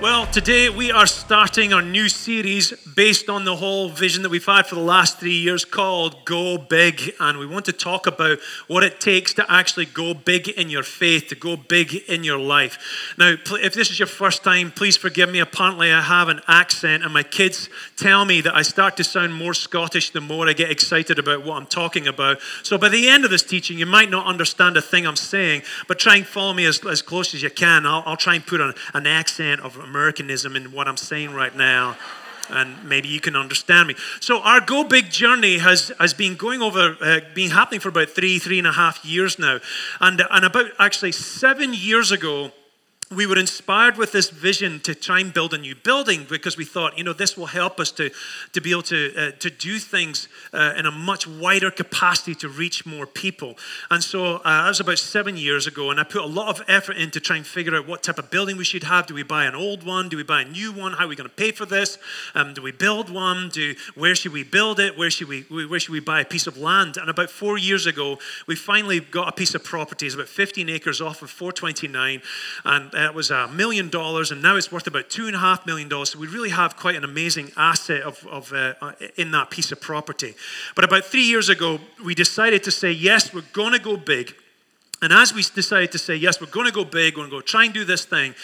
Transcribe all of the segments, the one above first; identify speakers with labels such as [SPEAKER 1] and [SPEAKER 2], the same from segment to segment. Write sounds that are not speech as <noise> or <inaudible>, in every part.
[SPEAKER 1] Well, today we are starting our new series based on the whole vision that we've had for the last three years called Go Big. And we want to talk about what it takes to actually go big in your faith, to go big in your life. Now, if this is your first time, please forgive me. Apparently, I have an accent, and my kids tell me that I start to sound more Scottish the more I get excited about what I'm talking about. So by the end of this teaching, you might not understand a thing I'm saying, but try and follow me as, as close as you can. I'll, I'll try and put an, an accent of Americanism in what I'm saying right now. And maybe you can understand me. So our Go Big journey has, has been going over, uh, been happening for about three, three and a half years now. And, and about actually seven years ago, we were inspired with this vision to try and build a new building because we thought, you know, this will help us to, to be able to, uh, to do things uh, in a much wider capacity to reach more people. And so uh, that was about seven years ago, and I put a lot of effort in to try and figure out what type of building we should have. Do we buy an old one? Do we buy a new one? How are we going to pay for this? Um, do we build one? Do, where should we build it? Where should we, where should we buy a piece of land? And about four years ago, we finally got a piece of property. It's about 15 acres off of 429, and it was a million dollars, and now it's worth about two and a half million dollars. So we really have quite an amazing asset of, of uh, uh, in that piece of property. But about three years ago, we decided to say, yes, we're going to go big. And as we decided to say, yes, we're going to go big, we're going to go try and do this thing,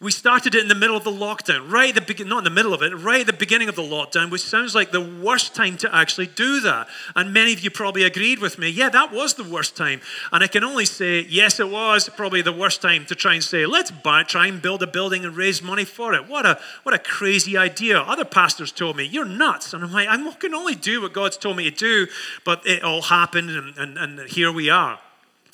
[SPEAKER 1] we started it in the middle of the lockdown, right the not in the middle of it, right at the beginning of the lockdown, which sounds like the worst time to actually do that. And many of you probably agreed with me. Yeah, that was the worst time. And I can only say, yes, it was probably the worst time to try and say, let's buy, try and build a building and raise money for it. What a, what a crazy idea. Other pastors told me, you're nuts. And I'm like, I can only do what God's told me to do. But it all happened, and, and, and here we are.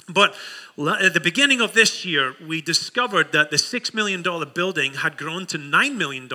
[SPEAKER 1] But at the beginning of this year, we discovered that the $6 million building had grown to $9 million.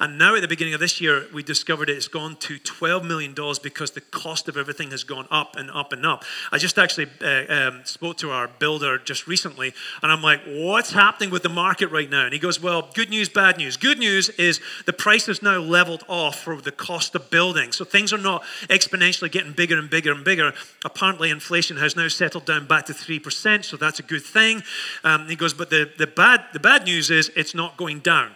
[SPEAKER 1] And now, at the beginning of this year, we discovered it's gone to $12 million because the cost of everything has gone up and up and up. I just actually uh, um, spoke to our builder just recently, and I'm like, what's happening with the market right now? And he goes, well, good news, bad news. Good news is the price is now leveled off for the cost of building. So things are not exponentially getting bigger and bigger and bigger. Apparently, inflation has now settled down back to 3% so that's a good thing. Um, he goes, but the, the, bad, the bad news is it's not going down.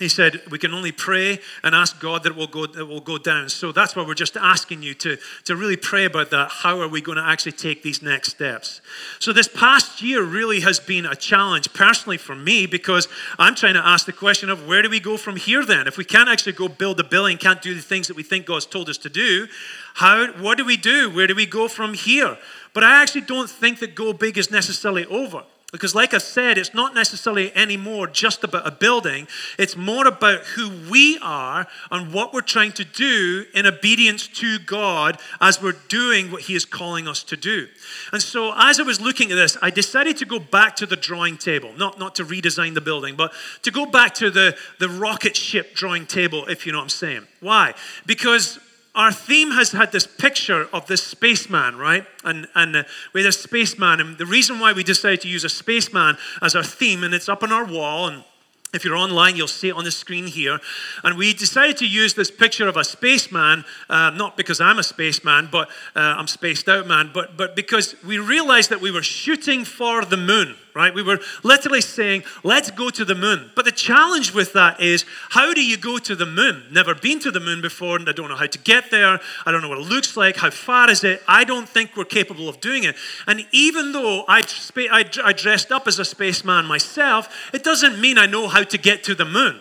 [SPEAKER 1] He said, We can only pray and ask God that it will go, it will go down. So that's why we're just asking you to, to really pray about that. How are we going to actually take these next steps? So, this past year really has been a challenge personally for me because I'm trying to ask the question of where do we go from here then? If we can't actually go build a building, can't do the things that we think God's told us to do, how, what do we do? Where do we go from here? But I actually don't think that Go Big is necessarily over. Because, like I said, it's not necessarily anymore just about a building. It's more about who we are and what we're trying to do in obedience to God as we're doing what He is calling us to do. And so, as I was looking at this, I decided to go back to the drawing table, not, not to redesign the building, but to go back to the, the rocket ship drawing table, if you know what I'm saying. Why? Because our theme has had this picture of this spaceman, right? And, and uh, we had a spaceman. And the reason why we decided to use a spaceman as our theme, and it's up on our wall, and if you're online, you'll see it on the screen here. And we decided to use this picture of a spaceman, uh, not because I'm a spaceman, but uh, I'm spaced out man, but, but because we realized that we were shooting for the moon right? We were literally saying, let's go to the moon. But the challenge with that is, how do you go to the moon? Never been to the moon before, and I don't know how to get there. I don't know what it looks like. How far is it? I don't think we're capable of doing it. And even though I, I dressed up as a spaceman myself, it doesn't mean I know how to get to the moon.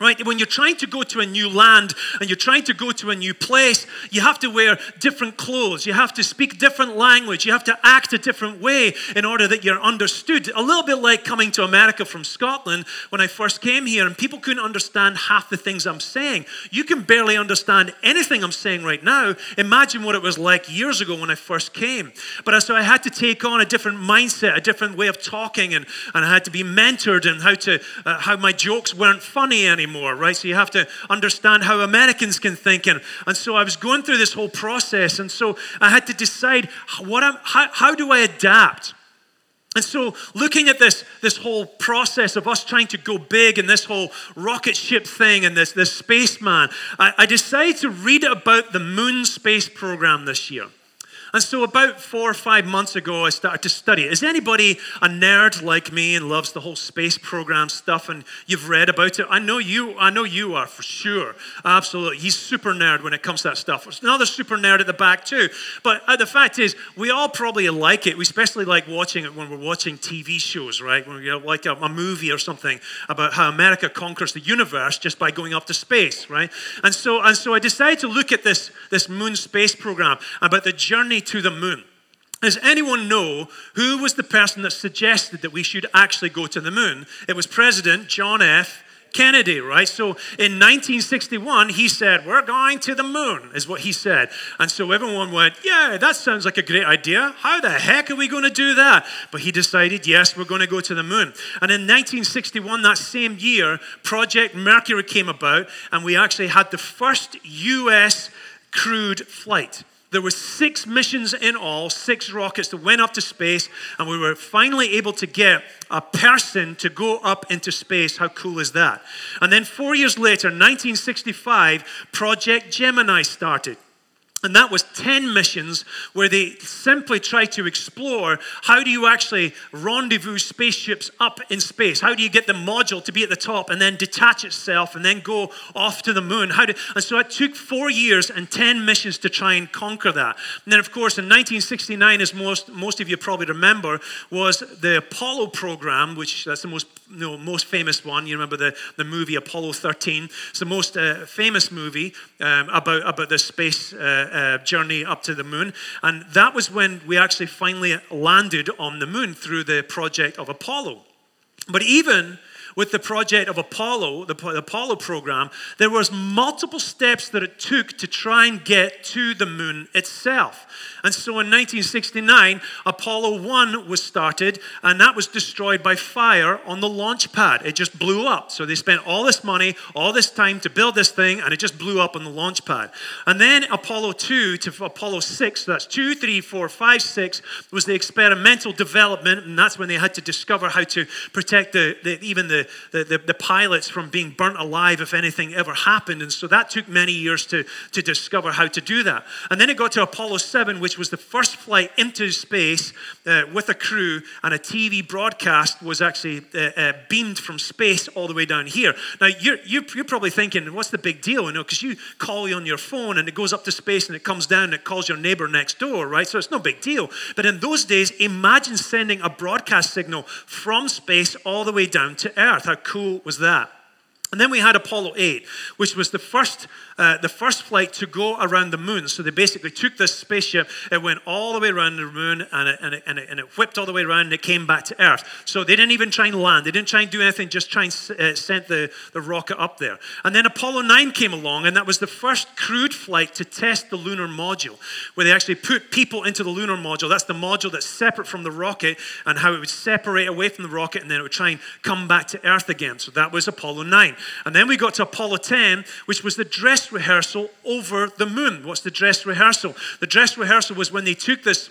[SPEAKER 1] Right? When you're trying to go to a new land and you're trying to go to a new place, you have to wear different clothes. You have to speak different language. You have to act a different way in order that you're understood. A little bit like coming to America from Scotland when I first came here and people couldn't understand half the things I'm saying. You can barely understand anything I'm saying right now. Imagine what it was like years ago when I first came. But so I had to take on a different mindset, a different way of talking, and, and I had to be mentored and how, to, uh, how my jokes weren't funny anymore anymore, right? So you have to understand how Americans can think. And, and so I was going through this whole process. And so I had to decide what I'm, how, how do I adapt? And so, looking at this, this whole process of us trying to go big and this whole rocket ship thing and this, this spaceman, I, I decided to read about the moon space program this year. And so, about four or five months ago, I started to study it. Is anybody a nerd like me and loves the whole space program stuff? And you've read about it? I know you. I know you are for sure. Absolutely, he's super nerd when it comes to that stuff. There's another super nerd at the back too. But uh, the fact is, we all probably like it. We especially like watching it when we're watching TV shows, right? When know, like a, a movie or something about how America conquers the universe just by going up to space, right? And so, and so, I decided to look at this this moon space program about the journey to the moon. Does anyone know who was the person that suggested that we should actually go to the moon? It was President John F. Kennedy, right? So in 1961, he said, We're going to the moon, is what he said. And so everyone went, Yeah, that sounds like a great idea. How the heck are we going to do that? But he decided, Yes, we're going to go to the moon. And in 1961, that same year, Project Mercury came about, and we actually had the first U.S. crewed flight. There were six missions in all, six rockets that went up to space, and we were finally able to get a person to go up into space. How cool is that? And then four years later, 1965, Project Gemini started. And that was 10 missions where they simply tried to explore how do you actually rendezvous spaceships up in space? How do you get the module to be at the top and then detach itself and then go off to the moon? How do, and so it took four years and 10 missions to try and conquer that. And then, of course, in 1969, as most, most of you probably remember, was the Apollo program, which that's the most, you know, most famous one. You remember the, the movie Apollo 13. It's the most uh, famous movie um, about, about the space. Uh, uh, journey up to the moon. And that was when we actually finally landed on the moon through the project of Apollo. But even with the project of Apollo, the, the Apollo program, there was multiple steps that it took to try and get to the moon itself. And so in 1969, Apollo 1 was started, and that was destroyed by fire on the launch pad. It just blew up. So they spent all this money, all this time to build this thing, and it just blew up on the launch pad. And then Apollo 2 to Apollo 6, so that's 2, 3, 4, 5, 6, was the experimental development, and that's when they had to discover how to protect the, the even the, the, the, the pilots from being burnt alive if anything ever happened. And so that took many years to, to discover how to do that. And then it got to Apollo 7, which was the first flight into space uh, with a crew, and a TV broadcast was actually uh, uh, beamed from space all the way down here. Now, you're, you're, you're probably thinking, what's the big deal? You know, because you call on your phone and it goes up to space and it comes down and it calls your neighbor next door, right? So it's no big deal. But in those days, imagine sending a broadcast signal from space all the way down to Earth. How cool was that? And then we had Apollo 8, which was the first uh, the first flight to go around the moon. So they basically took this spaceship, it went all the way around the moon, and it, and it, and it, and it whipped all the way around, and it came back to Earth. So they didn't even try and land. They didn't try and do anything, just try and uh, send the, the rocket up there. And then Apollo 9 came along, and that was the first crewed flight to test the lunar module, where they actually put people into the lunar module. That's the module that's separate from the rocket, and how it would separate away from the rocket, and then it would try and come back to Earth again. So that was Apollo 9. And then we got to Apollo 10, which was the dress rehearsal over the moon. What's the dress rehearsal? The dress rehearsal was when they took this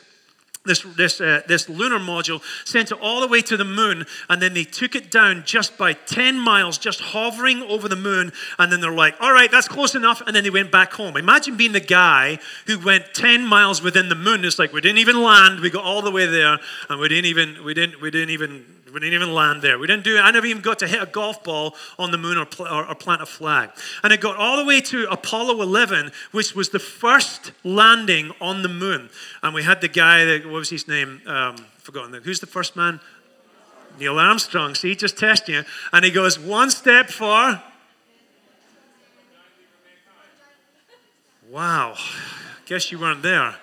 [SPEAKER 1] this, this, uh, this lunar module, sent it all the way to the moon, and then they took it down just by 10 miles, just hovering over the moon. And then they're like, all right, that's close enough. And then they went back home. Imagine being the guy who went 10 miles within the moon. It's like, we didn't even land. We got all the way there, and we didn't even, we didn't, we didn't even we didn't even land there. We didn't do. I never even got to hit a golf ball on the moon or, pl- or, or, plant a flag. And it got all the way to Apollo 11, which was the first landing on the moon. And we had the guy, that, what was his name? Um, forgotten. Who's the first man? Neil Armstrong. See, just testing you. And he goes, one step for. Wow. Guess you weren't there.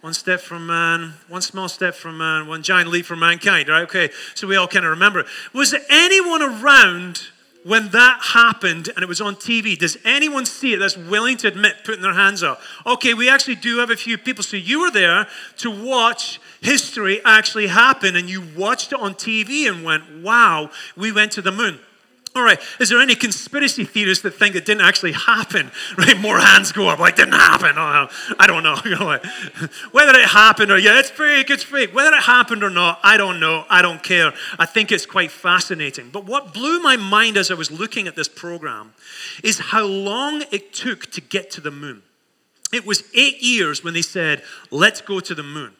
[SPEAKER 1] One step from man, one small step from man, one giant leap for mankind, right? Okay, so we all kind of remember. Was there anyone around when that happened and it was on TV? Does anyone see it that's willing to admit putting their hands up? Okay, we actually do have a few people. So you were there to watch history actually happen and you watched it on TV and went, wow, we went to the moon. All right, is there any conspiracy theorists that think it didn't actually happen? <laughs> Right, more hands go up, like, didn't happen. Oh, I don't know. <laughs> <laughs> Whether it happened or, yeah, it's fake, it's fake. Whether it happened or not, I don't know. I don't care. I think it's quite fascinating. But what blew my mind as I was looking at this program is how long it took to get to the moon. It was eight years when they said, let's go to the moon.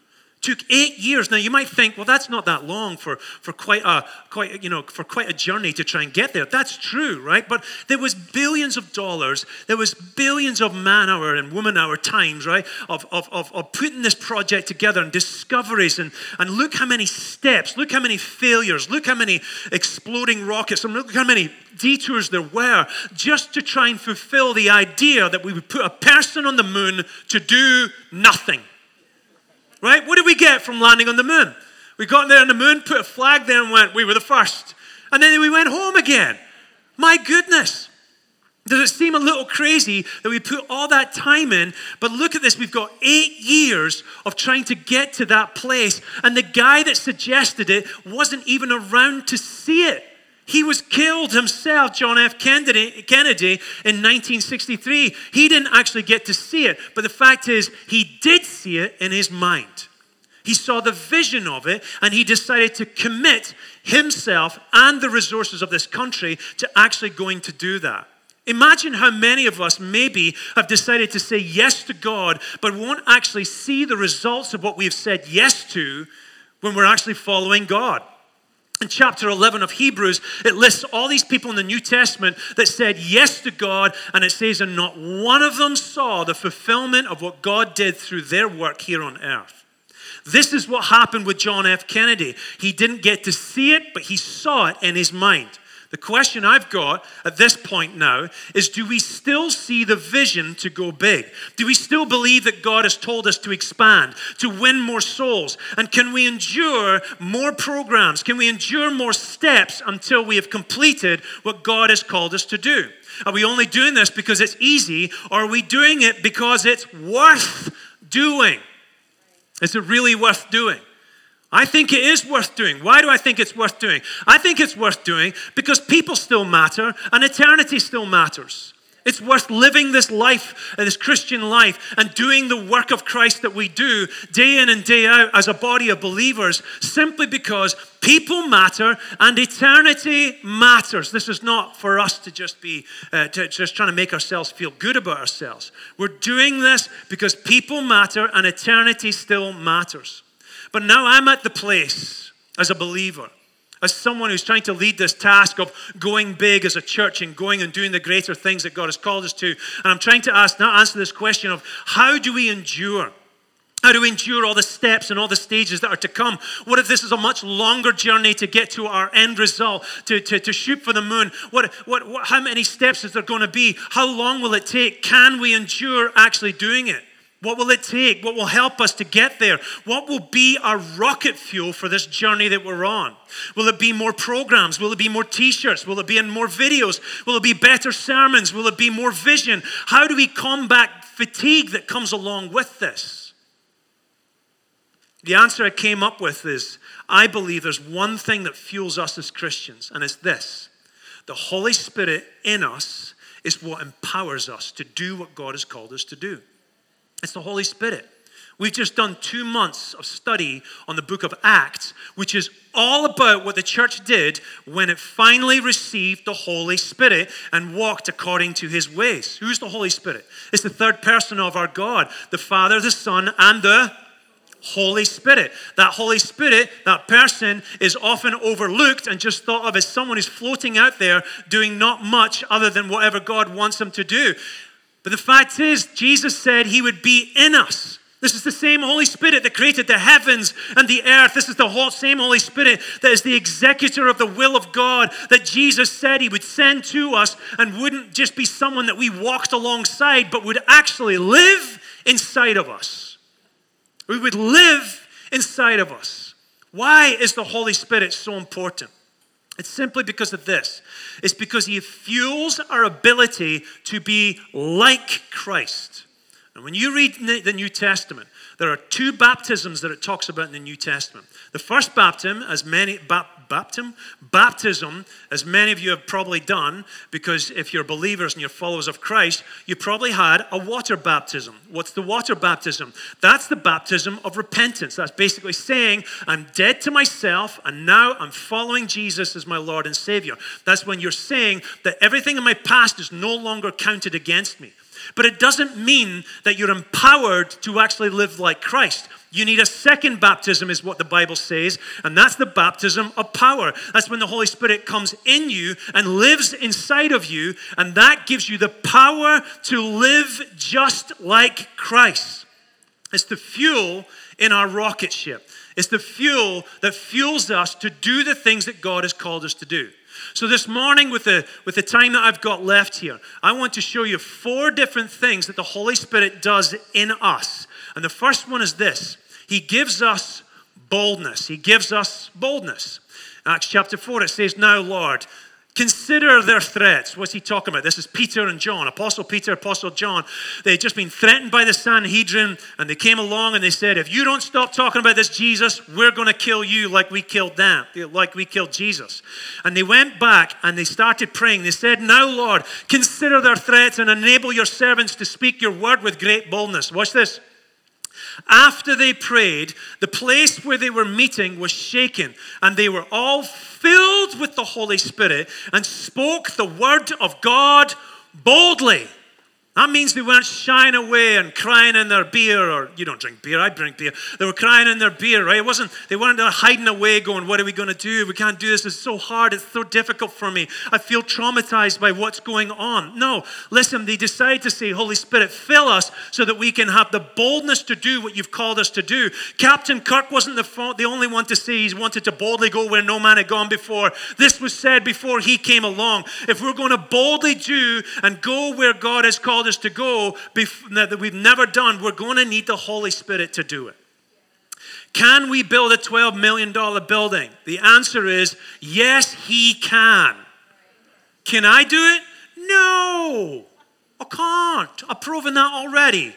[SPEAKER 1] Took eight years. Now you might think, well, that's not that long for, for quite a quite you know for quite a journey to try and get there. That's true, right? But there was billions of dollars, there was billions of man hour and woman hour times, right? Of, of, of, of putting this project together and discoveries and, and look how many steps, look how many failures, look how many exploding rockets, and look how many detours there were just to try and fulfill the idea that we would put a person on the moon to do nothing right? What did we get from landing on the moon? We got there on the moon, put a flag there, and went, we were the first. And then we went home again. My goodness. Does it seem a little crazy that we put all that time in? But look at this. We've got eight years of trying to get to that place. And the guy that suggested it wasn't even around to see it. He was killed himself, John F. Kennedy, Kennedy, in 1963. He didn't actually get to see it, but the fact is, he did see it in his mind. He saw the vision of it and he decided to commit himself and the resources of this country to actually going to do that. Imagine how many of us maybe have decided to say yes to God, but won't actually see the results of what we've said yes to when we're actually following God in chapter 11 of Hebrews, it lists all these people in the New Testament that said yes to God, and it says, and not one of them saw the fulfillment of what God did through their work here on earth. This is what happened with John F. Kennedy. He didn't get to see it, but he saw it in his mind. The question I've got at this point now is do we still see the vision to go big? Do we still believe that God has told us to expand, to win more souls? And can we endure more programs? Can we endure more steps until we have completed what God has called us to do? Are we only doing this because it's easy, or are we doing it because it's worth doing? Is it really worth doing? I think it is worth doing. Why do I think it's worth doing? I think it's worth doing because people still matter and eternity still matters. It's worth living this life, uh, this Christian life, and doing the work of Christ that we do day in and day out as a body of believers simply because people matter and eternity matters. This is not for us to just be uh, to just trying to make ourselves feel good about ourselves. We're doing this because people matter and eternity still matters. But now I'm at the place as a believer, as someone who's trying to lead this task of going big as a church and going and doing the greater things that God has called us to. And I'm trying to ask, now answer this question of how do we endure? How do we endure all the steps and all the stages that are to come? What if this is a much longer journey to get to our end result, to, to, to shoot for the moon? What, what, what, how many steps is there going to be? How long will it take? Can we endure actually doing it? What will it take? What will help us to get there? What will be our rocket fuel for this journey that we're on? Will it be more programs? Will it be more t shirts? Will it be in more videos? Will it be better sermons? Will it be more vision? How do we combat fatigue that comes along with this? The answer I came up with is I believe there's one thing that fuels us as Christians, and it's this the Holy Spirit in us is what empowers us to do what God has called us to do. It's the Holy Spirit. We've just done two months of study on the book of Acts, which is all about what the church did when it finally received the Holy Spirit and walked according to his ways. Who's the Holy Spirit? It's the third person of our God, the Father, the Son, and the Holy Spirit. That Holy Spirit, that person, is often overlooked and just thought of as someone who's floating out there doing not much other than whatever God wants them to do. But the fact is, Jesus said he would be in us. This is the same Holy Spirit that created the heavens and the earth. This is the whole, same Holy Spirit that is the executor of the will of God that Jesus said he would send to us and wouldn't just be someone that we walked alongside, but would actually live inside of us. We would live inside of us. Why is the Holy Spirit so important? It's simply because of this. It's because he fuels our ability to be like Christ. And when you read the New Testament, there are two baptisms that it talks about in the New Testament. The first baptism, as many baptism, baptism, as many of you have probably done, because if you're believers and you're followers of Christ, you probably had a water baptism. What's the water baptism? That's the baptism of repentance. That's basically saying, I'm dead to myself, and now I'm following Jesus as my Lord and Savior. That's when you're saying that everything in my past is no longer counted against me. But it doesn't mean that you're empowered to actually live like Christ. You need a second baptism, is what the Bible says, and that's the baptism of power. That's when the Holy Spirit comes in you and lives inside of you, and that gives you the power to live just like Christ. It's the fuel in our rocket ship, it's the fuel that fuels us to do the things that God has called us to do. So, this morning, with the, with the time that I've got left here, I want to show you four different things that the Holy Spirit does in us. And the first one is this He gives us boldness. He gives us boldness. Acts chapter 4, it says, Now, Lord, Consider their threats. What's he talking about? This is Peter and John, Apostle Peter, Apostle John. They had just been threatened by the Sanhedrin, and they came along and they said, If you don't stop talking about this Jesus, we're going to kill you like we killed them, like we killed Jesus. And they went back and they started praying. They said, Now, Lord, consider their threats and enable your servants to speak your word with great boldness. Watch this. After they prayed, the place where they were meeting was shaken, and they were all filled with the Holy Spirit and spoke the word of God boldly. That means they weren't shying away and crying in their beer, or you don't drink beer, I drink beer. They were crying in their beer, right? It wasn't, they weren't uh, hiding away going, What are we going to do? We can't do this. It's so hard. It's so difficult for me. I feel traumatized by what's going on. No, listen, they decide to say, Holy Spirit, fill us so that we can have the boldness to do what you've called us to do. Captain Kirk wasn't the, the only one to say he wanted to boldly go where no man had gone before. This was said before he came along. If we're going to boldly do and go where God has called us, us to go that we've never done, we're going to need the Holy Spirit to do it. Can we build a $12 million building? The answer is yes, He can. Can I do it? No, I can't. I've proven that already.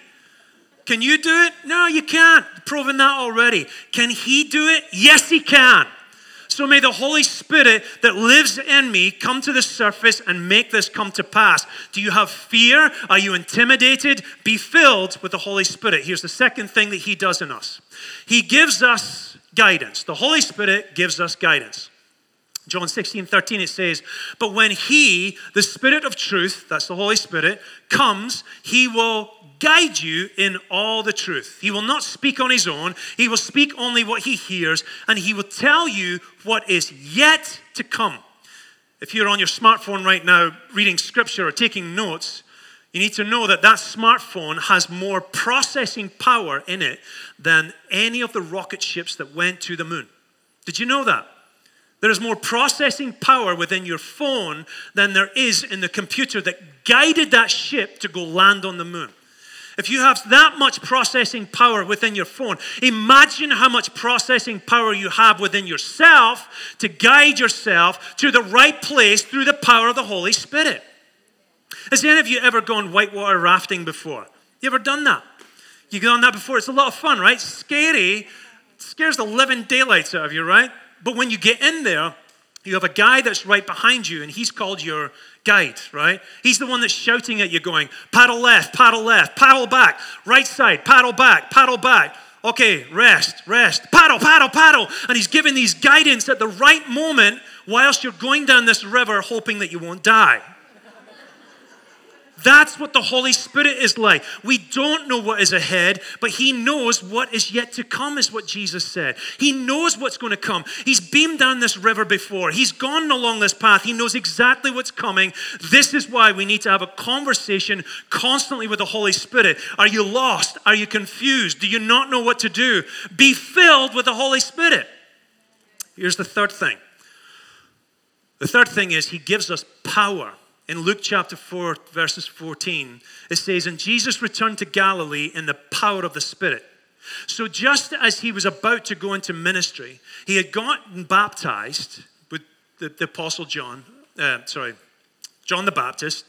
[SPEAKER 1] Can you do it? No, you can't. Proven that already. Can He do it? Yes, He can. So may the Holy Spirit that lives in me come to the surface and make this come to pass. Do you have fear? Are you intimidated? Be filled with the Holy Spirit. Here's the second thing that He does in us He gives us guidance. The Holy Spirit gives us guidance. John 16, 13, it says, But when He, the Spirit of truth, that's the Holy Spirit, comes, He will guide you in all the truth. He will not speak on his own, he will speak only what he hears, and he will tell you what is yet to come. If you're on your smartphone right now reading scripture or taking notes, you need to know that that smartphone has more processing power in it than any of the rocket ships that went to the moon. Did you know that? There is more processing power within your phone than there is in the computer that guided that ship to go land on the moon. If you have that much processing power within your phone, imagine how much processing power you have within yourself to guide yourself to the right place through the power of the Holy Spirit. Has any of you ever gone whitewater rafting before? You ever done that? You've done that before. It's a lot of fun, right? Scary. Scares the living daylights out of you, right? But when you get in there, you have a guy that's right behind you, and he's called your guide, right? He's the one that's shouting at you, going, paddle left, paddle left, paddle back, right side, paddle back, paddle back. Okay, rest, rest, paddle, paddle, paddle. And he's giving these guidance at the right moment whilst you're going down this river, hoping that you won't die. That's what the Holy Spirit is like. We don't know what is ahead, but He knows what is yet to come, is what Jesus said. He knows what's going to come. He's beamed down this river before, He's gone along this path. He knows exactly what's coming. This is why we need to have a conversation constantly with the Holy Spirit. Are you lost? Are you confused? Do you not know what to do? Be filled with the Holy Spirit. Here's the third thing the third thing is He gives us power in Luke chapter 4, verses 14, it says, And Jesus returned to Galilee in the power of the Spirit. So just as he was about to go into ministry, he had gotten baptized with the, the Apostle John, uh, sorry, John the Baptist,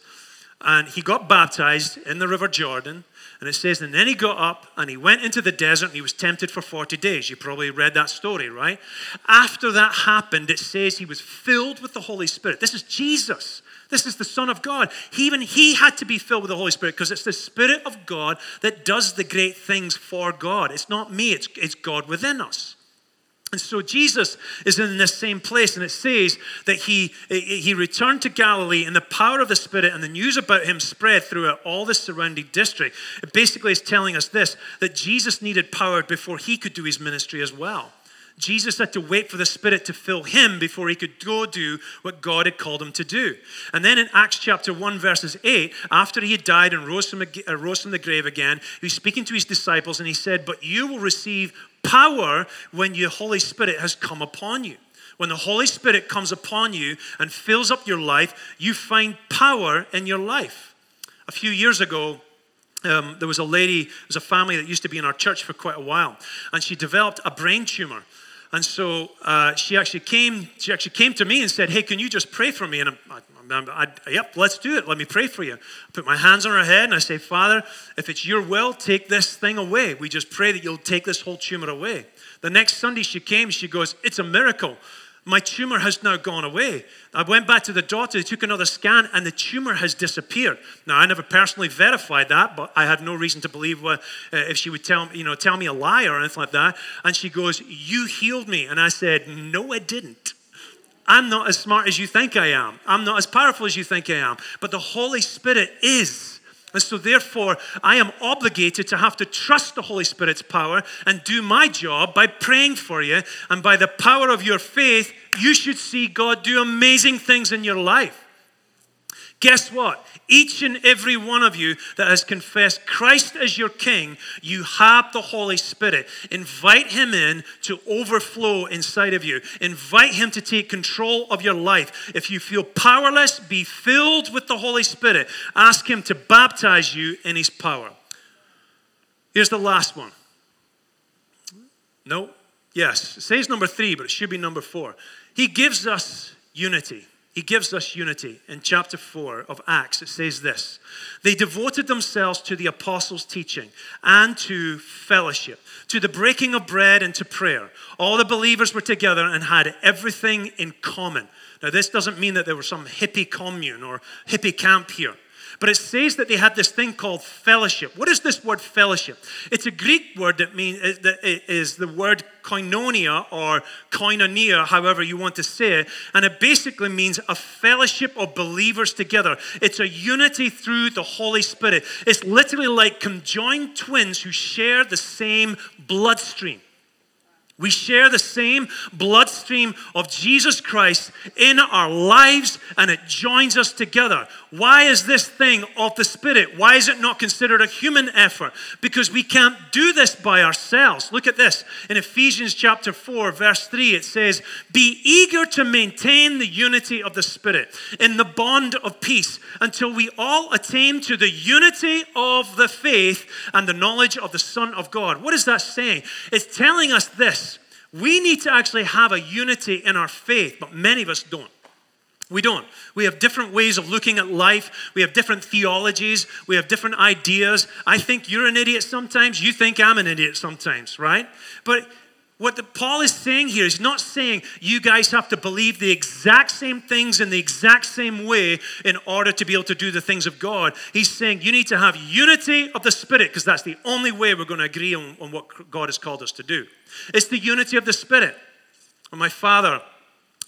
[SPEAKER 1] and he got baptized in the River Jordan. And it says, and then he got up and he went into the desert and he was tempted for 40 days. You probably read that story, right? After that happened, it says he was filled with the Holy Spirit. This is Jesus. This is the Son of God. He, even he had to be filled with the Holy Spirit because it's the Spirit of God that does the great things for God. It's not me, it's, it's God within us. And so Jesus is in this same place, and it says that he, he returned to Galilee in the power of the Spirit, and the news about him spread throughout all the surrounding district. It basically is telling us this that Jesus needed power before he could do his ministry as well. Jesus had to wait for the Spirit to fill him before he could go do what God had called him to do. And then in Acts chapter 1, verses 8, after he had died and rose from, uh, rose from the grave again, he was speaking to his disciples and he said, But you will receive power when your Holy Spirit has come upon you. When the Holy Spirit comes upon you and fills up your life, you find power in your life. A few years ago, um, there was a lady, there was a family that used to be in our church for quite a while, and she developed a brain tumor. And so uh, she actually came. She actually came to me and said, "Hey, can you just pray for me?" And I'm, I'm, I, yep, let's do it. Let me pray for you. I put my hands on her head and I say, Father, if it's your will, take this thing away. We just pray that you'll take this whole tumor away. The next Sunday she came, she goes, It's a miracle. My tumor has now gone away. I went back to the doctor, they took another scan, and the tumor has disappeared. Now, I never personally verified that, but I had no reason to believe what, uh, if she would tell, me, you know, tell me a lie or anything like that. And she goes, You healed me. And I said, No, I didn't. I'm not as smart as you think I am. I'm not as powerful as you think I am. But the Holy Spirit is. And so, therefore, I am obligated to have to trust the Holy Spirit's power and do my job by praying for you. And by the power of your faith, you should see God do amazing things in your life. Guess what? Each and every one of you that has confessed Christ as your King, you have the Holy Spirit. Invite Him in to overflow inside of you. Invite Him to take control of your life. If you feel powerless, be filled with the Holy Spirit. Ask Him to baptize you in His power. Here's the last one. No? Yes. It says number three, but it should be number four. He gives us unity he gives us unity. In chapter 4 of Acts, it says this They devoted themselves to the apostles' teaching and to fellowship, to the breaking of bread and to prayer. All the believers were together and had everything in common. Now, this doesn't mean that there was some hippie commune or hippie camp here. But it says that they had this thing called fellowship. What is this word fellowship? It's a Greek word that means uh, that is the word koinonia or koinonia, however you want to say it, and it basically means a fellowship of believers together. It's a unity through the Holy Spirit. It's literally like conjoined twins who share the same bloodstream. We share the same bloodstream of Jesus Christ in our lives and it joins us together. Why is this thing of the Spirit? Why is it not considered a human effort? Because we can't do this by ourselves. Look at this. In Ephesians chapter 4, verse 3, it says, Be eager to maintain the unity of the Spirit in the bond of peace until we all attain to the unity of the faith and the knowledge of the Son of God. What is that saying? It's telling us this we need to actually have a unity in our faith, but many of us don't. We don't. We have different ways of looking at life. We have different theologies. We have different ideas. I think you're an idiot sometimes. You think I'm an idiot sometimes, right? But what the, Paul is saying here is not saying you guys have to believe the exact same things in the exact same way in order to be able to do the things of God. He's saying you need to have unity of the Spirit because that's the only way we're going to agree on, on what God has called us to do. It's the unity of the Spirit. And my father,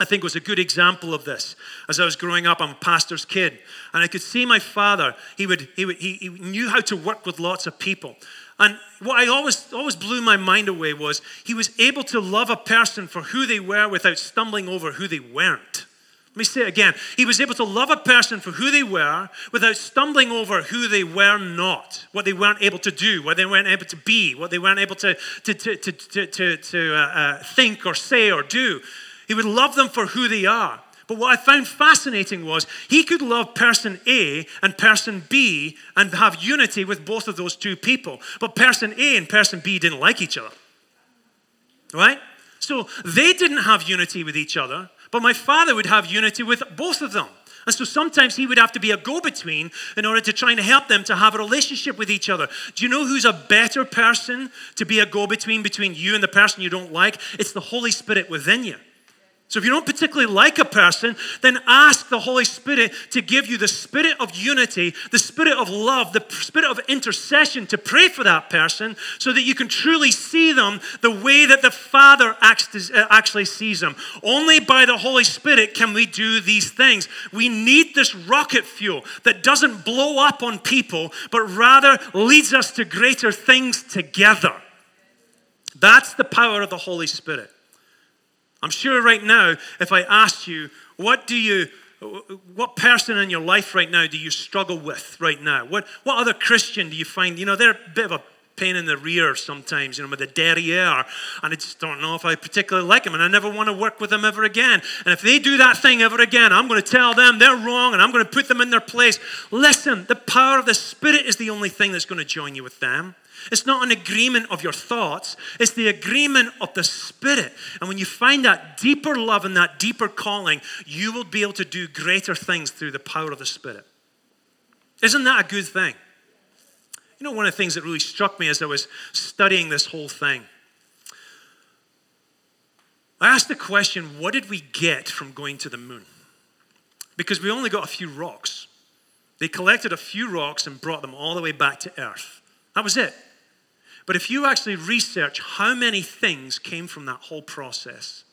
[SPEAKER 1] I think, was a good example of this. As I was growing up, I'm a pastor's kid, and I could see my father. He would, he, would, he, he knew how to work with lots of people. And what I always, always blew my mind away was he was able to love a person for who they were without stumbling over who they weren't. Let me say it again. He was able to love a person for who they were without stumbling over who they were not, what they weren't able to do, what they weren't able to be, what they weren't able to, to, to, to, to, to, to uh, uh, think or say or do. He would love them for who they are. But what I found fascinating was he could love person A and person B and have unity with both of those two people. But person A and person B didn't like each other. Right? So they didn't have unity with each other, but my father would have unity with both of them. And so sometimes he would have to be a go between in order to try and help them to have a relationship with each other. Do you know who's a better person to be a go between between you and the person you don't like? It's the Holy Spirit within you. So if you don't particularly like a person, then ask the Holy Spirit to give you the spirit of unity, the spirit of love, the spirit of intercession to pray for that person so that you can truly see them the way that the Father uh, actually sees them. Only by the Holy Spirit can we do these things. We need this rocket fuel that doesn't blow up on people, but rather leads us to greater things together. That's the power of the Holy Spirit. I'm sure right now, if I asked you, what do you, what person in your life right now do you struggle with right now? What, what other Christian do you find, you know, they're a bit of a pain in the rear sometimes, you know, with a derriere, and I just don't know if I particularly like them, and I never want to work with them ever again. And if they do that thing ever again, I'm going to tell them they're wrong, and I'm going to put them in their place. Listen, the power of the Spirit is the only thing that's going to join you with them. It's not an agreement of your thoughts, it's the agreement of the Spirit. And when you find that deeper love and that deeper calling, you will be able to do greater things through the power of the Spirit. Isn't that a good thing? You know, one of the things that really struck me as I was studying this whole thing, I asked the question what did we get from going to the moon? Because we only got a few rocks. They collected a few rocks and brought them all the way back to Earth. That was it. But if you actually research how many things came from that whole process,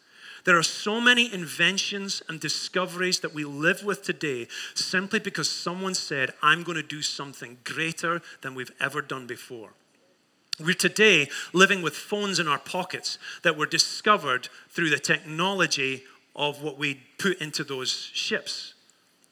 [SPEAKER 1] there are so many inventions and discoveries that we live with today simply because someone said, I'm going to do something greater than we've ever done before. We're today living with phones in our pockets that were discovered through the technology of what we put into those ships.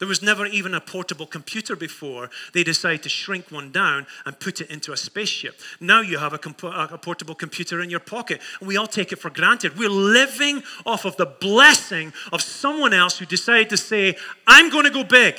[SPEAKER 1] There was never even a portable computer before. They decided to shrink one down and put it into a spaceship. Now you have a, comp- a, portable computer in your pocket, and we all take it for granted. We're living off of the blessing of someone else who decided to say, I'm going to go big.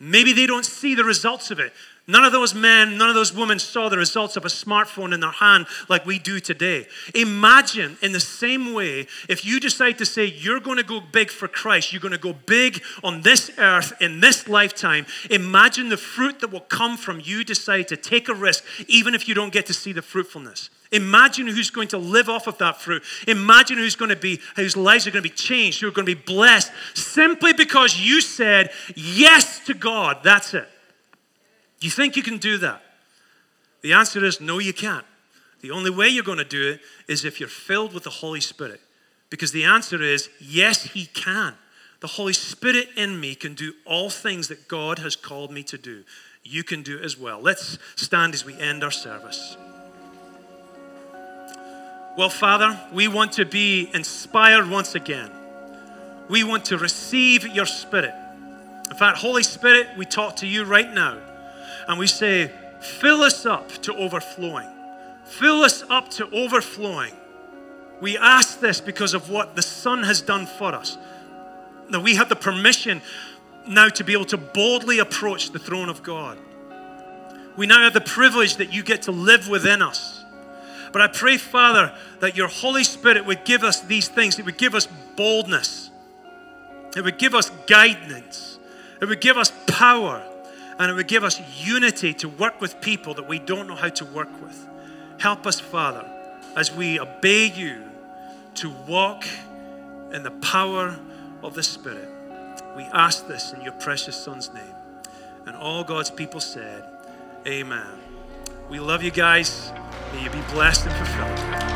[SPEAKER 1] Maybe they don't see the results of it. None of those men, none of those women saw the results of a smartphone in their hand like we do today. Imagine, in the same way, if you decide to say you're going to go big for Christ, you're going to go big on this earth in this lifetime, imagine the fruit that will come from you decide to take a risk, even if you don't get to see the fruitfulness. Imagine who's going to live off of that fruit. Imagine who's going to be, whose lives are going to be changed, who are going to be blessed simply because you said yes to God. That's it. You think you can do that? The answer is no, you can't. The only way you're going to do it is if you're filled with the Holy Spirit. Because the answer is yes, He can. The Holy Spirit in me can do all things that God has called me to do. You can do it as well. Let's stand as we end our service. Well, Father, we want to be inspired once again. We want to receive your Spirit. In fact, Holy Spirit, we talk to you right now and we say, Fill us up to overflowing. Fill us up to overflowing. We ask this because of what the Son has done for us. That we have the permission now to be able to boldly approach the throne of God. We now have the privilege that you get to live within us. But I pray, Father, that your Holy Spirit would give us these things. It would give us boldness. It would give us guidance. It would give us power and it would give us unity to work with people that we don't know how to work with. Help us, Father, as we obey you to walk in the power of the Spirit. We ask this in your precious Son's name. And all God's people said, Amen. We love you guys. May you be blessed and fulfilled.